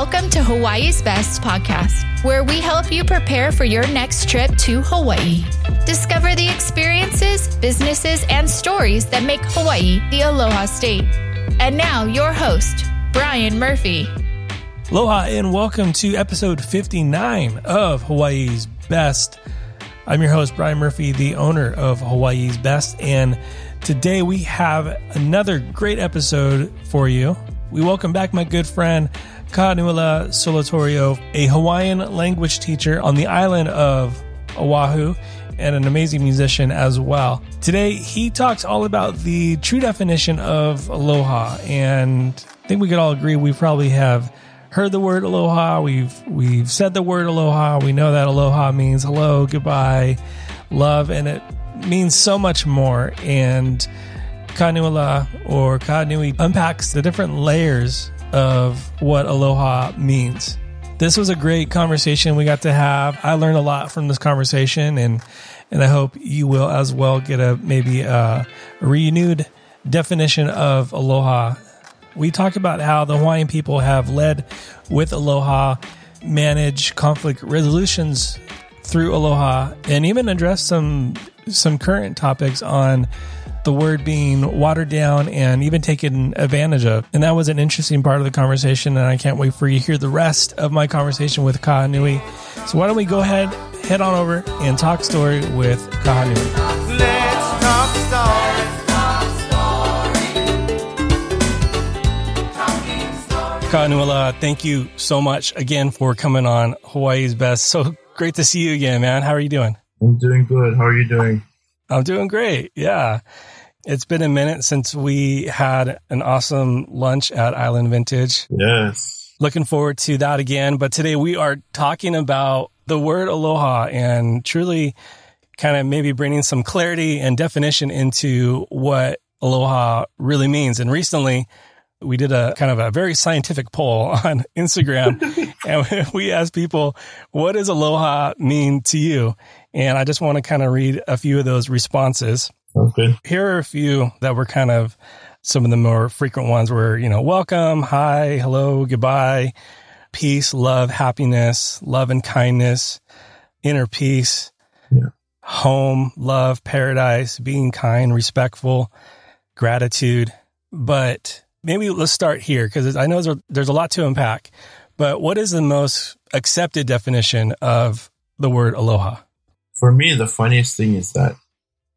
Welcome to Hawaii's Best podcast, where we help you prepare for your next trip to Hawaii. Discover the experiences, businesses, and stories that make Hawaii the Aloha State. And now, your host, Bryan Murphy. Aloha, and welcome to episode 59 of Hawaii's Best. I'm your host, Bryan Murphy, the owner of Hawaii's Best, and today we have another great episode for you. We welcome back my good friend, Kahanuola Solatorio, a Hawaiian language teacher on the island of Oahu and an amazing musician as well. Today, he talks all about the true definition of aloha, and I think we could all agree we probably have heard the word aloha. We've we've said the word aloha. We know that aloha means hello, goodbye, love, and it means so much more. And Kahanuola or Kanui unpacks the different layers of what aloha means. This was a great conversation we got to have. I learned a lot from this conversation, and and I hope you will as well get a maybe a, renewed definition of aloha we talked about how the Hawaiian people have led with Aloha, manage conflict resolutions through Aloha, and even address some some current topics on the word being watered down and even taken advantage of. And that was an interesting part of the conversation, and I can't wait for you to hear the rest of my conversation with Kahanui. So why don't we go ahead, head on over, and talk story with Kahanui. Let's talk story. Kahanuola, thank you so much again for coming on Hawaii's Best. So great to see you again, man. How are you doing? I'm doing good. How are you doing? I'm doing great. Yeah. It's been a minute since we had an awesome lunch at Island Vintage. Yes. Looking forward to that again. But today we are talking about the word aloha and truly kind of maybe bringing some clarity and definition into what aloha really means. And recently, we did a kind of a very scientific poll on Instagram and we asked people, what does aloha mean to you? And I just want to kind of read a few of those responses. Okay. Here are a few that were kind of some of the more frequent ones were, you know, welcome, hi, hello, goodbye, peace, love, happiness, love and kindness, inner peace, yeah. home, love, paradise, being kind, respectful, gratitude. But maybe let's start here because I know there's there's a lot to unpack. But what is the most accepted definition of the word aloha? For me, the funniest thing is that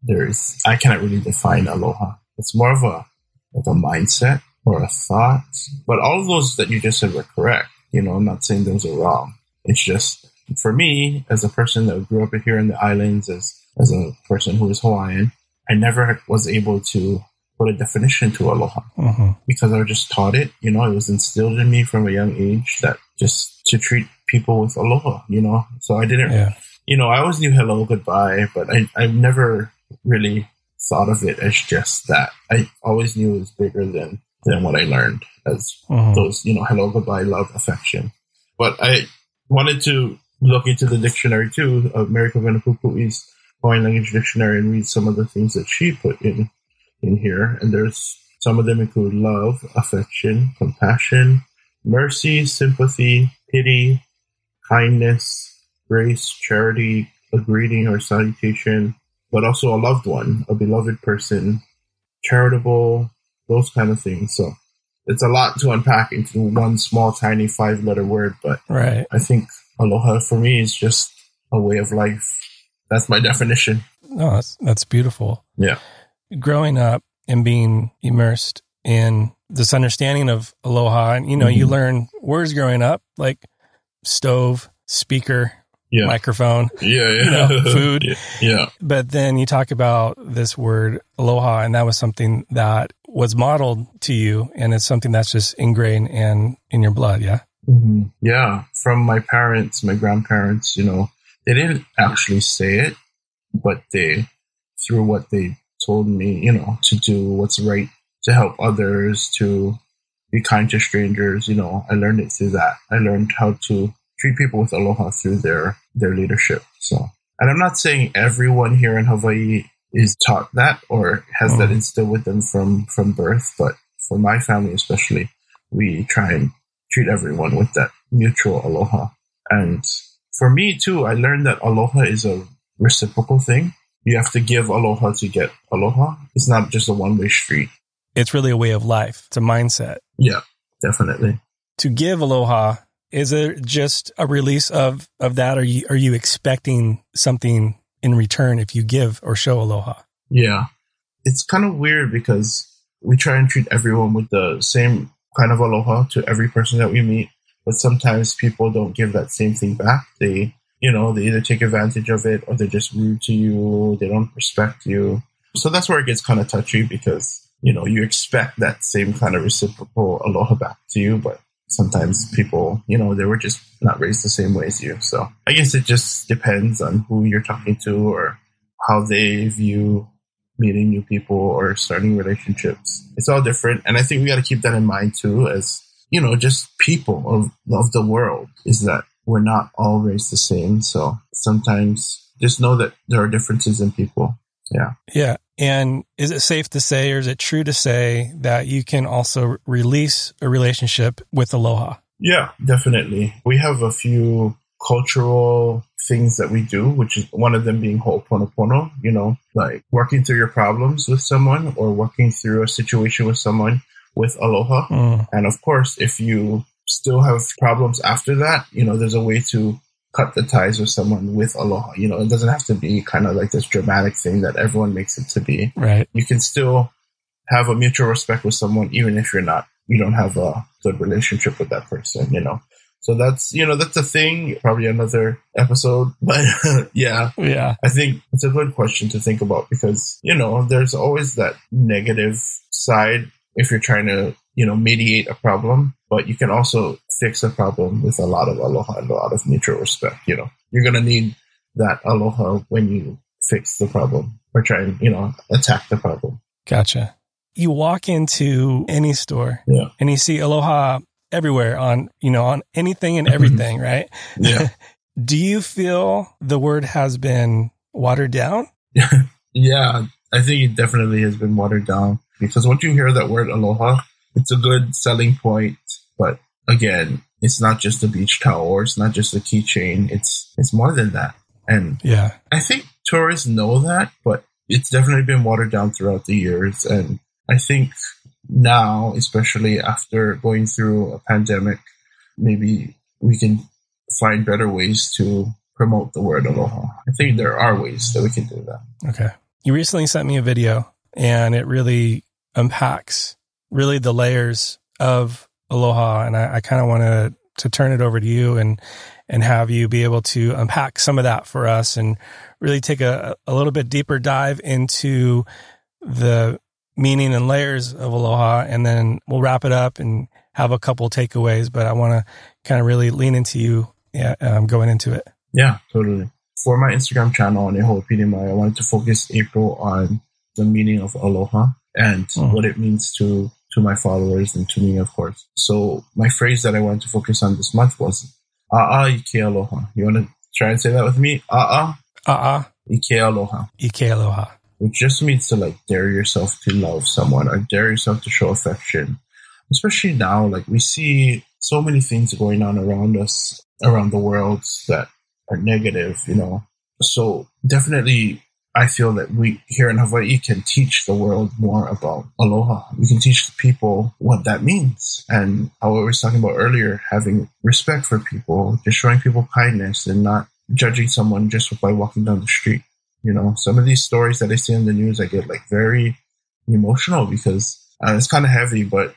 there's I cannot really define aloha. It's more of a like a mindset or a thought. But all of those that you just said were correct. You know, I'm not saying those are wrong. It's just for me, as a person that grew up here in the islands, as as a person who is Hawaiian, I never was able to put a definition to aloha mm-hmm. because I was just taught it. You know, it was instilled in me from a young age that just to treat people with aloha. You know, so I didn't. Yeah. You know, I always knew hello, goodbye, but I I never really thought of it as just that. I always knew it was bigger than than what I learned as mm-hmm. those. You know, hello, goodbye, love, affection. But I wanted to look into the dictionary too of Mary Kawena Hawaiian language dictionary and read some of the things that she put in in here, and there's some of them include love, affection, compassion, mercy, sympathy, pity, kindness, grace, charity, a greeting or salutation, but also a loved one, a beloved person, charitable, those kind of things. So it's a lot to unpack into one small, tiny five letter word, but right. I think aloha for me is just a way of life. That's my definition. No, that's, that's beautiful. Yeah growing up and being immersed in this understanding of aloha, and you know, mm-hmm. you learn words growing up like stove, speaker, yeah. microphone, yeah, yeah. You know, food, yeah, yeah. But then you talk about this word aloha, and that was something that was modeled to you, and it's something that's just ingrained in in your blood. Yeah, mm-hmm. yeah. From my parents, my grandparents, you know, they didn't actually say it, but they through what they told me, you know, to do what's right, to help others, to be kind to strangers. You know, I learned it through that. I learned how to treat people with aloha through their their leadership. So, and I'm not saying everyone here in Hawaii is taught that or has that mm. instilled with them from from birth, but for my family especially, we try and treat everyone with that mutual aloha. And for me too, I learned that aloha is a reciprocal thing. You have to give aloha to get aloha. It's not just a one way street. It's really a way of life. It's a mindset. Yeah, definitely. To give aloha, is it just a release of, of that? Are you, are you expecting something in return if you give or show aloha? Yeah. It's kind of weird because we try and treat everyone with the same kind of aloha to every person that we meet, but sometimes people don't give that same thing back. They, you know, they either take advantage of it or they're just rude to you. They don't respect you. So that's where it gets kind of touchy because, you know, you expect that same kind of reciprocal aloha back to you, but sometimes people, you know, they were just not raised the same way as you. So I guess it just depends on who you're talking to or how they view meeting new people or starting relationships. It's all different. And I think we got to keep that in mind too, as, you know, just people of, of the world is that we're not all raised the same. So sometimes just know that there are differences in people. Yeah. Yeah. And is it safe to say, or is it true to say that you can also release a relationship with aloha? Yeah, definitely. We have a few cultural things that we do, which is one of them being ho'oponopono, you know, like working through your problems with someone or working through a situation with someone with aloha. Mm. And of course, if you still have problems after that, you know, there's a way to cut the ties with someone with aloha. You know, it doesn't have to be kind of like this dramatic thing that everyone makes it to be. Right. You can still have a mutual respect with someone, even if you're not, you don't have a good relationship with that person, you know. So that's, you know, that's a thing, probably another episode. But yeah. Yeah. I think it's a good question to think about because, you know, there's always that negative side if you're trying to, you know, mediate a problem, but you can also fix a problem with a lot of aloha and a lot of mutual respect. You know, you're going to need that aloha when you fix the problem or try and, you know, attack the problem. Gotcha. You walk into any store yeah. and you see aloha everywhere on, you know, on anything and everything, right? Yeah. Do you feel the word has been watered down? yeah, I think it definitely has been watered down because once you hear that word aloha, it's a good selling point. But again, it's not just a beach towel or it's not just a keychain. It's it's more than that. And yeah, I think tourists know that, but it's definitely been watered down throughout the years. And I think now, especially after going through a pandemic, maybe we can find better ways to promote the word aloha. I think there are ways that we can do that. Okay. You recently sent me a video and it really unpacks really the layers of aloha. And I, I kind of want to, to turn it over to you and, and have you be able to unpack some of that for us and really take a, a little bit deeper dive into the meaning and layers of aloha. And then we'll wrap it up and have a couple takeaways, but I want to kind of really lean into you yeah, um, going into it. Yeah, totally. For my Instagram channel on Eho'opili I wanted to focus April on the meaning of aloha and mm. what it means to to my followers and to me, of course. So my phrase that I wanted to focus on this month was "A'a ike aloha." You want to try and say that with me? "A'a, a'a ike aloha." Ike aloha, which just means to like dare yourself to love someone or dare yourself to show affection. Especially now, like we see so many things going on around us, around the world that are negative, you know. So definitely I feel that we here in Hawaii can teach the world more about aloha. We can teach the people what that means. And how I was talking about earlier, having respect for people, just showing people kindness and not judging someone just by walking down the street. You know, some of these stories that I see in the news, I get like very emotional because uh, it's kind of heavy, but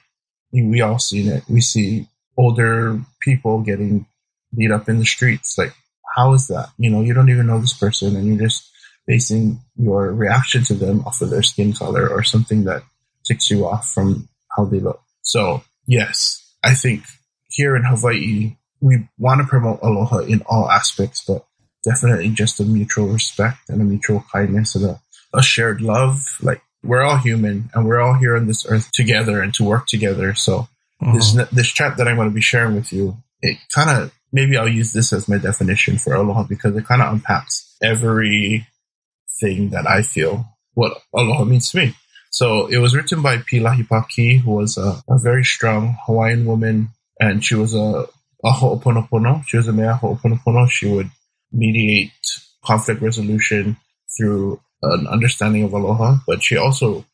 we all seen it. We see older people getting beat up in the streets. Like, how is that? You know, you don't even know this person and you're just basing your reaction to them off of their skin color or something that ticks you off from how they look. So, yes, I think here in Hawaii, we want to promote aloha in all aspects, but definitely just a mutual respect and a mutual kindness and a, a shared love. Like, we're all human and we're all here on this earth together and to work together. So, mm-hmm. this, this chat that I'm going to be sharing with you, it kind of maybe I'll use this as my definition for aloha because it kind of unpacks every thing that I feel what aloha means to me. So it was written by Pilahi Paki, who was a, a very strong Hawaiian woman and she was a, a ho'oponopono. She was a mea ho'oponopono. She would mediate conflict resolution through an understanding of aloha, but she also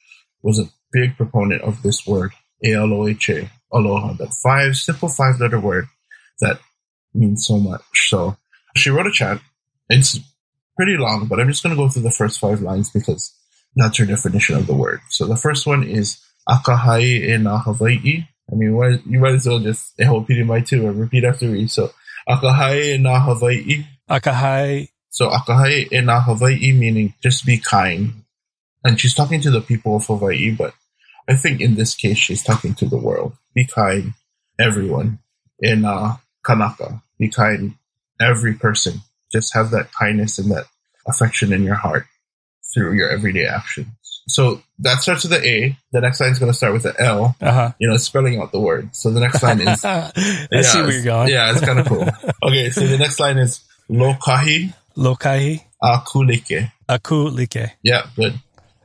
was a big proponent of this word, A-L-O-H-A, aloha, that five, simple five letter word that means so much. So she wrote a chant. It's pretty long, but I'm just going to go through the first five lines because that's your definition of the word. So the first one is akahai e na Hawaii. I mean, what, you might as well just ehopiri mai too and repeat after me. So akahai e na Hawaii. Akahai. So akahai e na Hawaii meaning just be kind. And she's talking to the people of Hawaii, but I think in this case she's talking to the world. Be kind, everyone. In uh, Kanaka, be kind, every person. Just have that kindness and that affection in your heart through your everyday actions. So that starts with the A. The next line is going to start with the L. Uh-huh. You know, spelling out the word. So the next line is. I see where you're going. Yeah, it's kind of cool. Okay, so the next line is Lokahi Lokai Akulike. Akulike. Yeah, good.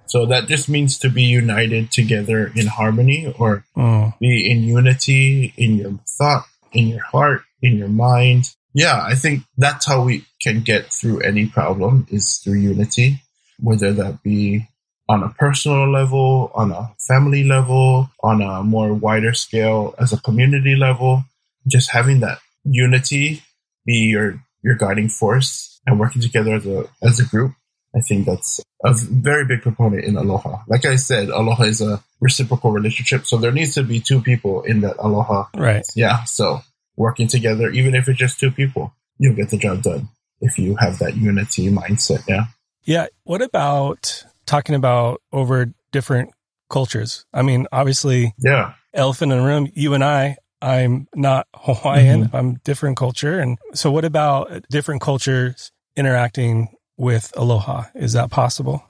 So that just means to be united together in harmony or Mm. be in unity in your thought, in your heart, in your mind. Yeah, I think that's how we can get through any problem is through unity, whether that be on a personal level, on a family level, on a more wider scale as a community level. Just having that unity be your, your guiding force and working together as a, as a group. I think that's a very big proponent in aloha. Like I said, aloha is a reciprocal relationship. So there needs to be two people in that aloha Right. yeah, so working together, even if it's just two people, you'll get the job done if you have that unity mindset. Yeah. Yeah. What about talking about over different cultures? I mean, obviously, Yeah. elephant in the room, you and I, I'm not Hawaiian. Mm-hmm. I'm different culture. And so what about different cultures interacting with aloha? Is that possible?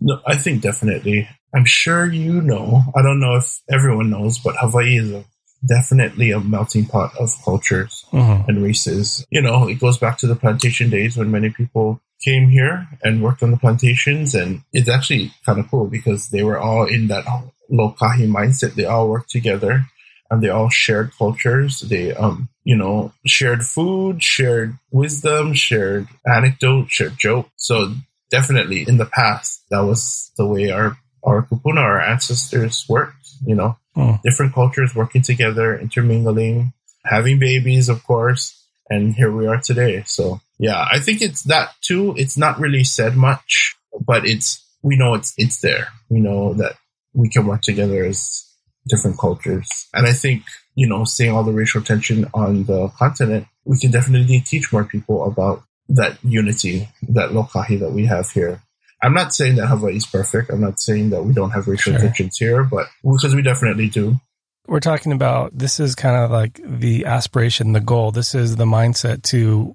No, I think definitely. I'm sure you know. I don't know if everyone knows, but Hawaii is a, definitely a melting pot of cultures Mm-hmm. and races. You know, it goes back to the plantation days when many people came here and worked on the plantations. And it's actually kind of cool because they were all in that lokahi mindset. They all worked together and they all shared cultures. They, um, you know, shared food, shared wisdom, shared anecdote, shared joke. So definitely in the past, that was the way our, our kupuna, our ancestors worked, you know, Hmm. different cultures working together, intermingling, having babies, of course. And here we are today. So yeah, I think it's that too. It's not really said much, but it's, we know it's, it's there. We know that we can work together as different cultures. And I think, you know, seeing all the racial tension on the continent, we can definitely teach more people about that unity, that lokahi that we have here. I'm not saying that Hawaii is perfect. I'm not saying that we don't have racial Sure. tensions here, but because we definitely do. We're talking about this is kind of like the aspiration, the goal. This is the mindset to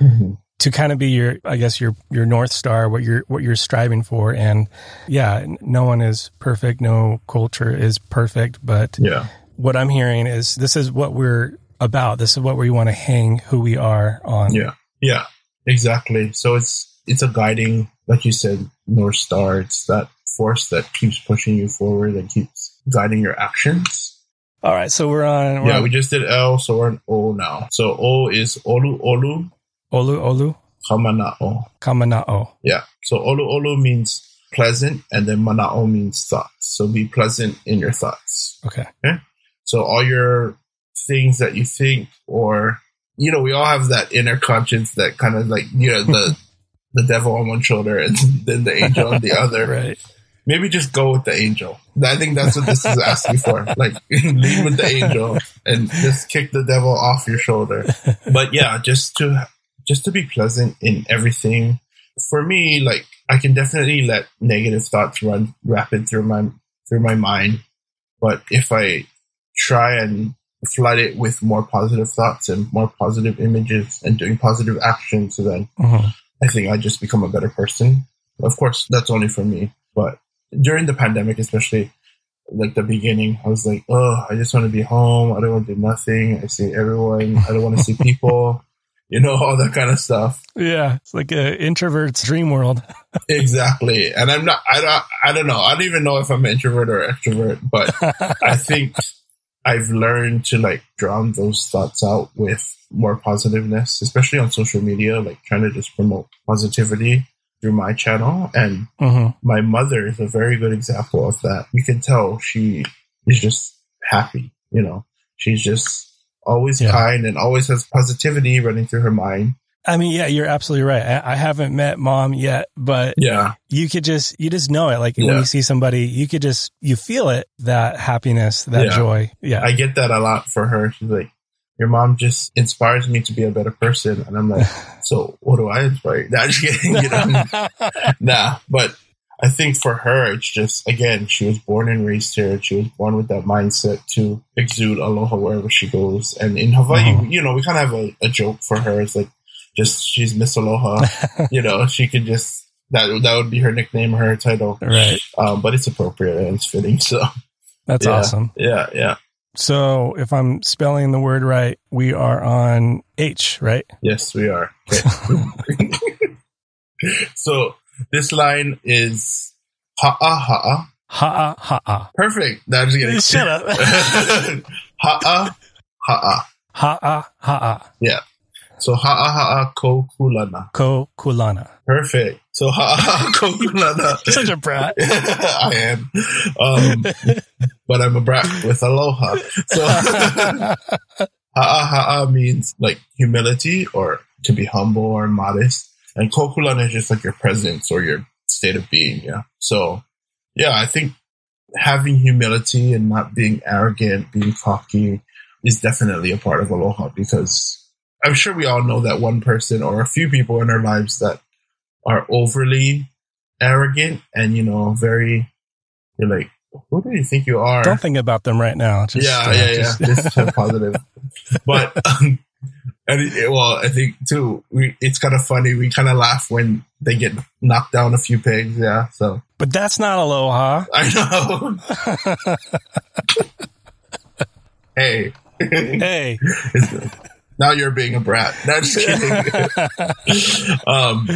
mm-hmm. to kind of be your i guess your your north star what you're what you're striving for and yeah no one is perfect no culture is perfect but Yeah. what i'm hearing is this is what we're about this is what we want to hang who we are on Yeah. Yeah. Exactly. So it's it's a guiding, like you said, North Star. It's that force that keeps pushing you forward and keeps guiding your actions. all right so we're on we're yeah, on we just did L, so we're on O now. So O is Olu Olu olu olu Kamana'o. kamanao Yeah. So Olu Olu means pleasant and then Mana'o means thoughts. So be pleasant in your thoughts. okay So all your things that you think or you know, we all have that inner conscience that kind of like, you know, the the devil on one shoulder and then the angel on the other. right Maybe just go with the angel. I think that's what this is asking for. Like lead with the angel and just kick the devil off your shoulder. But yeah, just to just to be pleasant in everything. For me, like I can definitely let negative thoughts run rapid through my through my mind. But if I try and flood it with more positive thoughts and more positive images and doing positive actions, then Mhm. I think I just become a better person. Of course, that's only for me. But during the pandemic, especially like the beginning, I was like, oh, I just want to be home. I don't want to do nothing. I see everyone. I don't want to see people. You know, all that kind of stuff. yeah it's like an introvert's dream world Exactly. And I'm not, I don't, I don't know. I don't even know if I'm an introvert or extrovert, but I think, I've learned to like drown those thoughts out with more positiveness, especially on social media, like trying to just promote positivity through my channel. And Mhm. my mother is a very good example of that. You can tell she is just happy, you know, she's just always Yeah. kind and always has positivity running through her mind. I mean, yeah, you're absolutely right. I, I haven't met mom yet, but Yeah. you could just, you just know it. Like when you see somebody, you could just, you feel it, that happiness, that Yeah. joy. Yeah. I get that a lot for her. She's like, your mom just inspires me to be a better person. And I'm like, so what do I inspire? Nah, just kidding. You know? nah, but I think for her, it's just, again, she was born and raised here. She was born with that mindset to exude aloha wherever she goes. And in Hawaii, Mhm. you know, we kind of have a, a joke for her. It's like, just, she's Miss Aloha. you know, she could just, that, that would be her nickname, her title. right. Um, but it's appropriate and it's fitting. So, That's yeah, awesome. Yeah, yeah. So if I'm spelling the word right, we are on H, right? Yes, we are. Okay. so this line is ha'a ha'a. Ha'a ha'a. Perfect. No, I'm just kidding. Shut up. ha'a ha'a. Ha'a ha'a. So ha'a ko kulana. Ko kulana. Perfect. So ha'a ko kulana. Such a brat. I am. Um, but I'm a brat with aloha. So ha'a ha'a means like humility or to be humble or modest. And kokulan is just like your presence or your state of being. Yeah. So yeah, I think having humility and not being arrogant, being cocky is definitely a part of aloha because I'm sure we all know that one person or a few people in our lives that are overly arrogant and, you know, very, you're like, who do you think you are? Don't think about them right now. Just, yeah, uh, yeah, just- yeah. This is so positive. but um, and it, well, I think too, we it's kind of funny. We kind of laugh when they get knocked down a few pegs. Yeah, so but that's not aloha. I know. hey, hey. now you're being a brat. No, just kidding. um,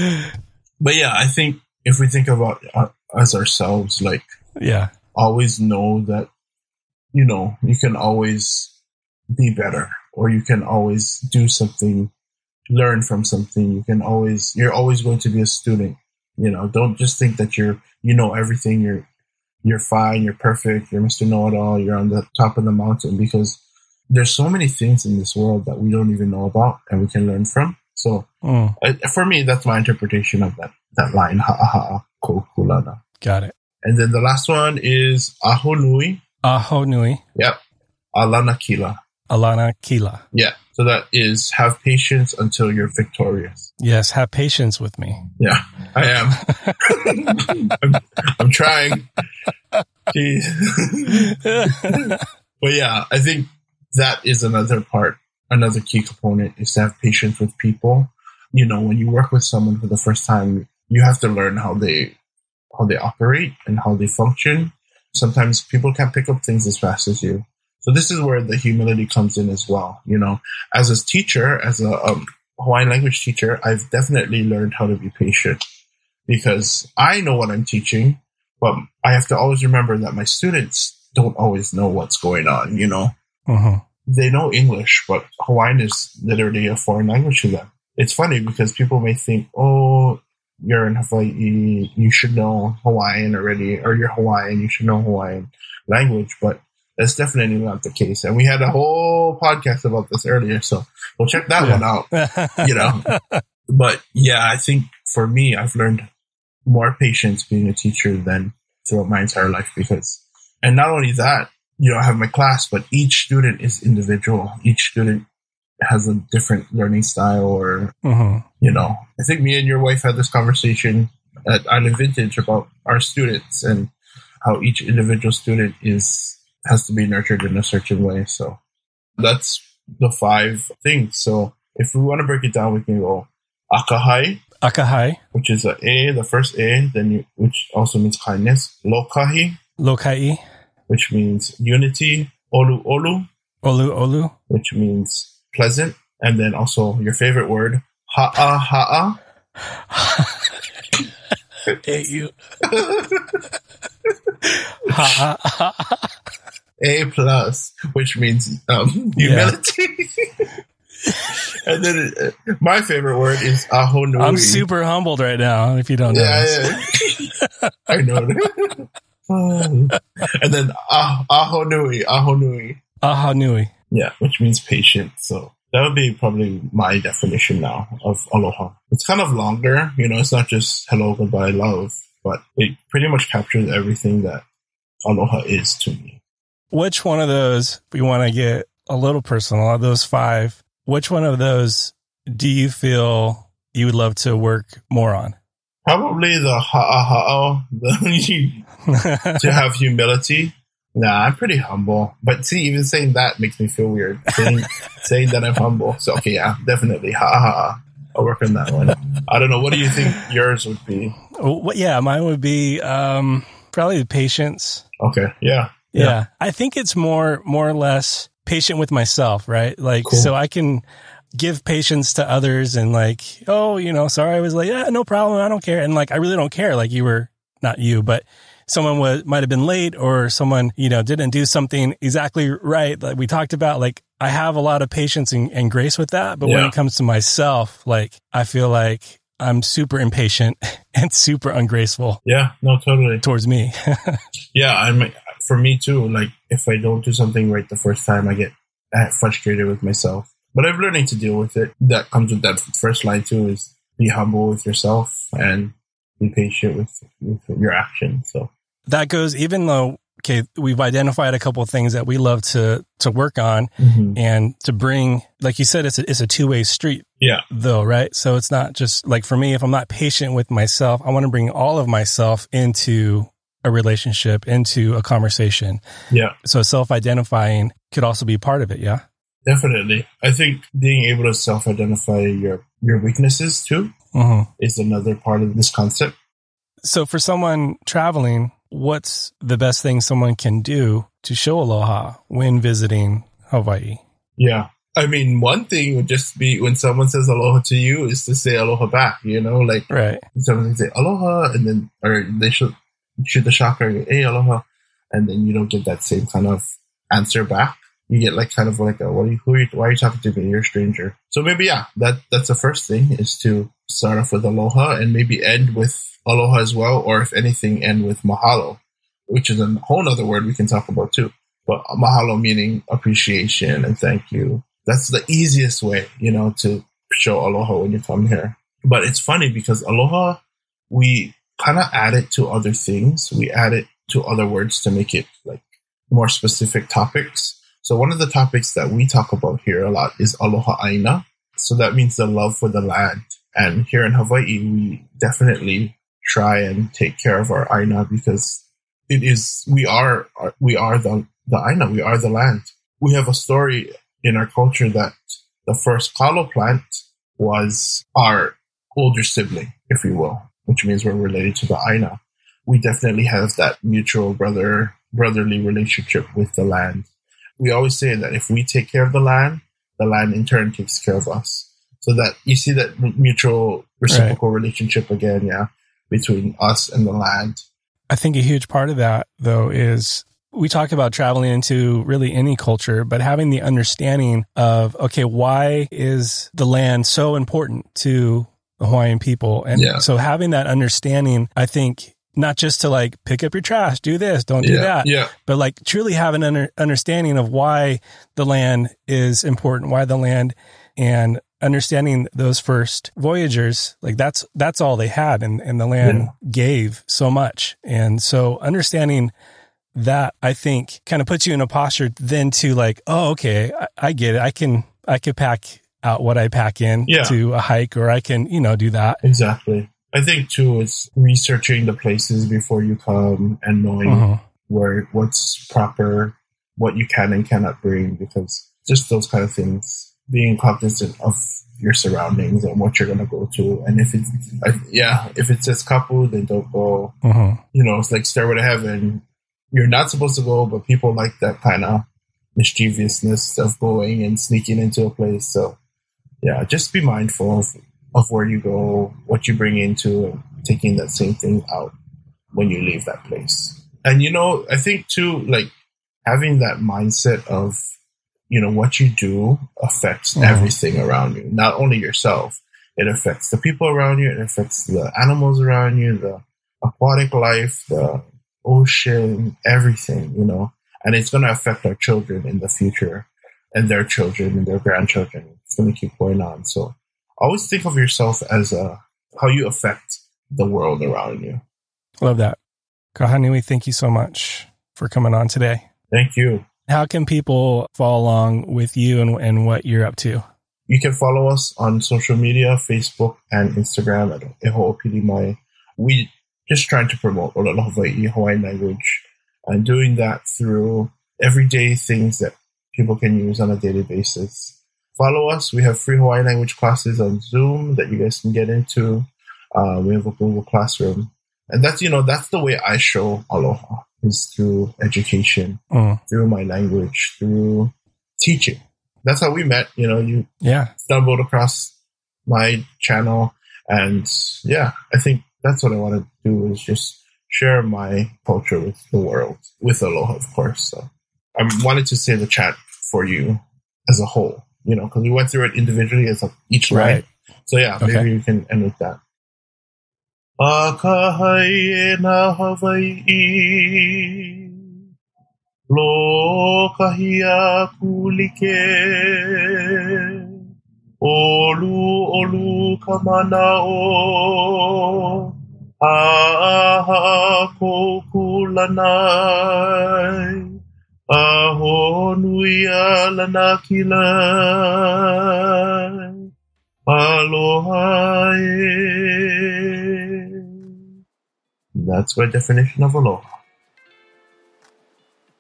but yeah, I think if we think about uh, as ourselves, like yeah. always know that you know you can always be better or you can always do something learn from something. You can always you're always going to be a student you know. Don't just think that you're you know everything. You're you're fine. You're perfect. You're mr know-it-all. You're on the top of the mountain because there's so many things in this world that we don't even know about and we can learn from so Mm, uh, for me that's my interpretation of that that line ha ha ko kulana got it. and then the last one is aho nui Aho nui. Yep. Alana Kila. Alana Kila. Yeah. So that is have patience until you're victorious. Yes. Have patience with me. Yeah, I am. I'm, I'm trying. Jeez. but yeah, I think that is another part, another key component is to have patience with people. You know, when you work with someone for the first time, you have to learn how they how they operate and how they function. Sometimes people can't pick up things as fast as you. So this is where the humility comes in as well. You know, as a teacher, as a um, Hawaiian language teacher, I've definitely learned how to be patient because I know what I'm teaching, but I have to always remember that my students don't always know what's going on. You know, hmm they know English, but Hawaiian is literally a foreign language to them. It's funny because people may think, oh, you're in Hawaii, you should know Hawaiian already, or you're Hawaiian, you should know Hawaiian language, but that's definitely not the case. And we had a whole podcast about this earlier, so we'll check that Yeah. one out, you know. but yeah, I think for me, I've learned more patience being a teacher than throughout my entire life because, and not only that, you know, I have my class, but each student is individual. Each student has a different learning style or, hmm you know, I think me and your wife had this conversation at Island Vintage about our students and how each individual student is, has to be nurtured in a certain way. So that's the five things. So if we want to break it down, we can go akahai, Akahai. which is a A, the first A, then you, which also means kindness. Lokahi, Lokai. Which means unity. Olu olu, Olu Olu. which means pleasant. And then also your favorite word, ha'a ha'a. Hate you. ha, ha, ha. A plus, which means um, humility. and then uh, my favorite word is ahonui. I'm super humbled right now. If you don't know, yeah, yeah. I know. and then ah, ahonui, ahonui. Ahonui. Yeah, which means patient. So that would be probably my definition now of aloha. It's kind of longer, you know, it's not just hello, goodbye, love, but it pretty much captures everything that aloha is to me. Which one of those, we want to get a little personal, of those five, which one of those do you feel you would love to work more on? Probably the ha'aha'o, the to have humility Nah, I'm pretty humble. But see, even saying that makes me feel weird. Saying, saying that I'm humble. So, okay, yeah, definitely. Ha ha ha. I'll work on that one. I don't know. What do you think yours would be? Well, yeah, mine would be um, probably the patience. Okay. Yeah, yeah. Yeah. I think it's more, more or less patient with myself, right? Like, cool. so I can give patience to others and like, oh, you know, sorry, I was like, yeah, no problem. I don't care. And like, I really don't care. Like you were not you, but someone was, might have been late or someone, you know, didn't do something exactly right. Like we talked about, like I have a lot of patience and, and grace with that. But yeah. when it comes to myself, like I feel like I'm super impatient and super ungraceful. Yeah, no, totally. Towards me. yeah, I'm for me too. Like if I don't do something right the first time, I get frustrated with myself. But I'm learning to deal with it. That comes with that first line too is be humble with yourself and be patient with, with your actions. So that goes even though okay we've identified a couple of things that we love to to work on mm-hmm. and to bring like you said it's a, it's a two-way street yeah though right so it's not just like for me if i'm not patient with myself i want to bring all of myself into a relationship into a conversation yeah so self-identifying could also be part of it yeah definitely i think being able to self-identify your your weaknesses too mm-hmm. is another part of this concept so for someone traveling what's the best thing someone can do to show aloha when visiting Hawaii? Yeah. I mean, one thing would just be when someone says aloha to you is to say aloha back, you know, like right. someone can say aloha and then, or they should shoot the shaka, hey, aloha. And then you don't get that same kind of answer back. You get like kind of like a, what are you, who are you, why are you talking to me? You're a stranger. So maybe, yeah, that, that's the first thing is to start off with aloha and maybe end with aloha as well, or if anything, end with mahalo, which is a whole other word we can talk about too. But mahalo meaning appreciation and thank you. That's the easiest way, you know, to show aloha when you come here. But it's funny because aloha, we kind of add it to other things. We add it to other words to make it like more specific topics. So one of the topics that we talk about here a lot is aloha aina. So that means the love for the land. And here in Hawaii, we definitely try and take care of our aina because it is we are we are the the aina we are the land. We have a story in our culture that the first kalo plant was our older sibling, if you will, which means we're related to the aina. We definitely have that mutual brother brotherly relationship with the land. We always say that if we take care of the land, the land in turn takes care of us. So that you see that mutual reciprocal right. relationship again, yeah between us and the land. I think a huge part of that, though, is we talk about traveling into really any culture, but having the understanding of, okay, why is the land so important to the Hawaiian people? And yeah. so having that understanding, I think, not just to like pick up your trash, do this, don't do yeah, that, yeah. but like truly have an under, understanding of why the land is important, why the land and understanding those first voyagers, like that's, that's all they had and, and the land yeah. gave so much. And so understanding that I think kind of puts you in a posture then to like, oh, okay, I, I get it. I can, I could pack out what I pack in yeah. to a hike or I can, you know, do that. Exactly. I think too, it's researching the places before you come and knowing uh-huh. where, what's proper, what you can and cannot bring because just those kind of things being cognizant of your surroundings and what you're going to go to. And if it's, yeah, if it says kapu, then don't go. Uh-huh. You know, it's like Stairway to Heaven. You're not supposed to go, but people like that kind of mischievousness of going and sneaking into a place. So, yeah, just be mindful of, of where you go, what you bring into, and taking that same thing out when you leave that place. And, you know, I think too, like, having that mindset of, you know, what you do affects Mhm. everything around you, not only yourself. It affects the people around you. It affects the animals around you, the aquatic life, the ocean, everything, you know, and it's going to affect our children in the future and their children and their grandchildren. It's going to keep going on. So always think of yourself as a, how you affect the world around you. Love that. Kahanui, thank you so much for coming on today. Thank you. How can people follow along with you and, and what you're up to? You can follow us on social media, Facebook and Instagram at Eho'opilimai. We just trying to promote Olelo Hawaii, Hawaiian language, and doing that through everyday things that people can use on a daily basis. Follow us. We have free Hawaiian language classes on Zoom that you guys can get into. Uh, we have a Google Classroom. And that's, you know, that's the way I show aloha is through education, Mm, through my language, through teaching. That's how we met. You know, you yeah. stumbled across my channel and yeah i think that's what i want to do is just share my culture with the world with aloha of course so i wanted to say the chat for you as a whole you know because we went through it individually as a, each line. Right. so yeah Okay. maybe you can end with that. Akahai Hawaii Lo kahia kulike. Olu olu kamanao. Aha kokulanai Aho nuia lanakilai Aloha. That's my definition of aloha.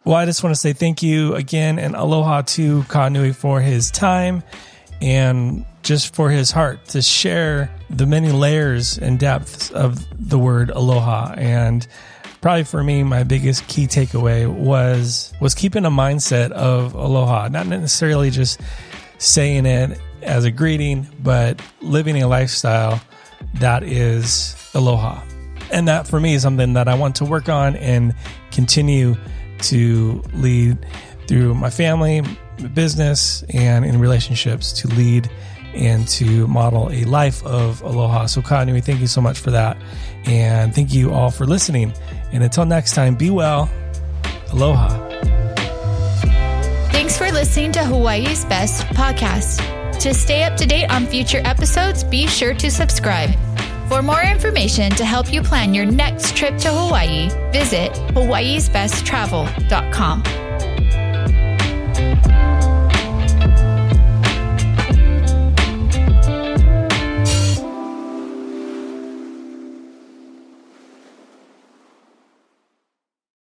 Well, I just want to say thank you again and aloha to Kanui for his time and just for his heart to share the many layers and depths of the word aloha. And probably for me, my biggest key takeaway was was keeping a mindset of aloha, not necessarily just saying it as a greeting, but living a lifestyle that is aloha. And that for me is something that I want to work on and continue to lead through my family, business, and in relationships to lead and to model a life of aloha. So, Kanui, thank you so much for that. And thank you all for listening. And until next time, be well. Aloha. Thanks for listening to Hawaii's Best podcast. To stay up to date on future episodes, be sure to subscribe. For more information to help you plan your next trip to Hawaii, visit hawaiisbesttravel.com.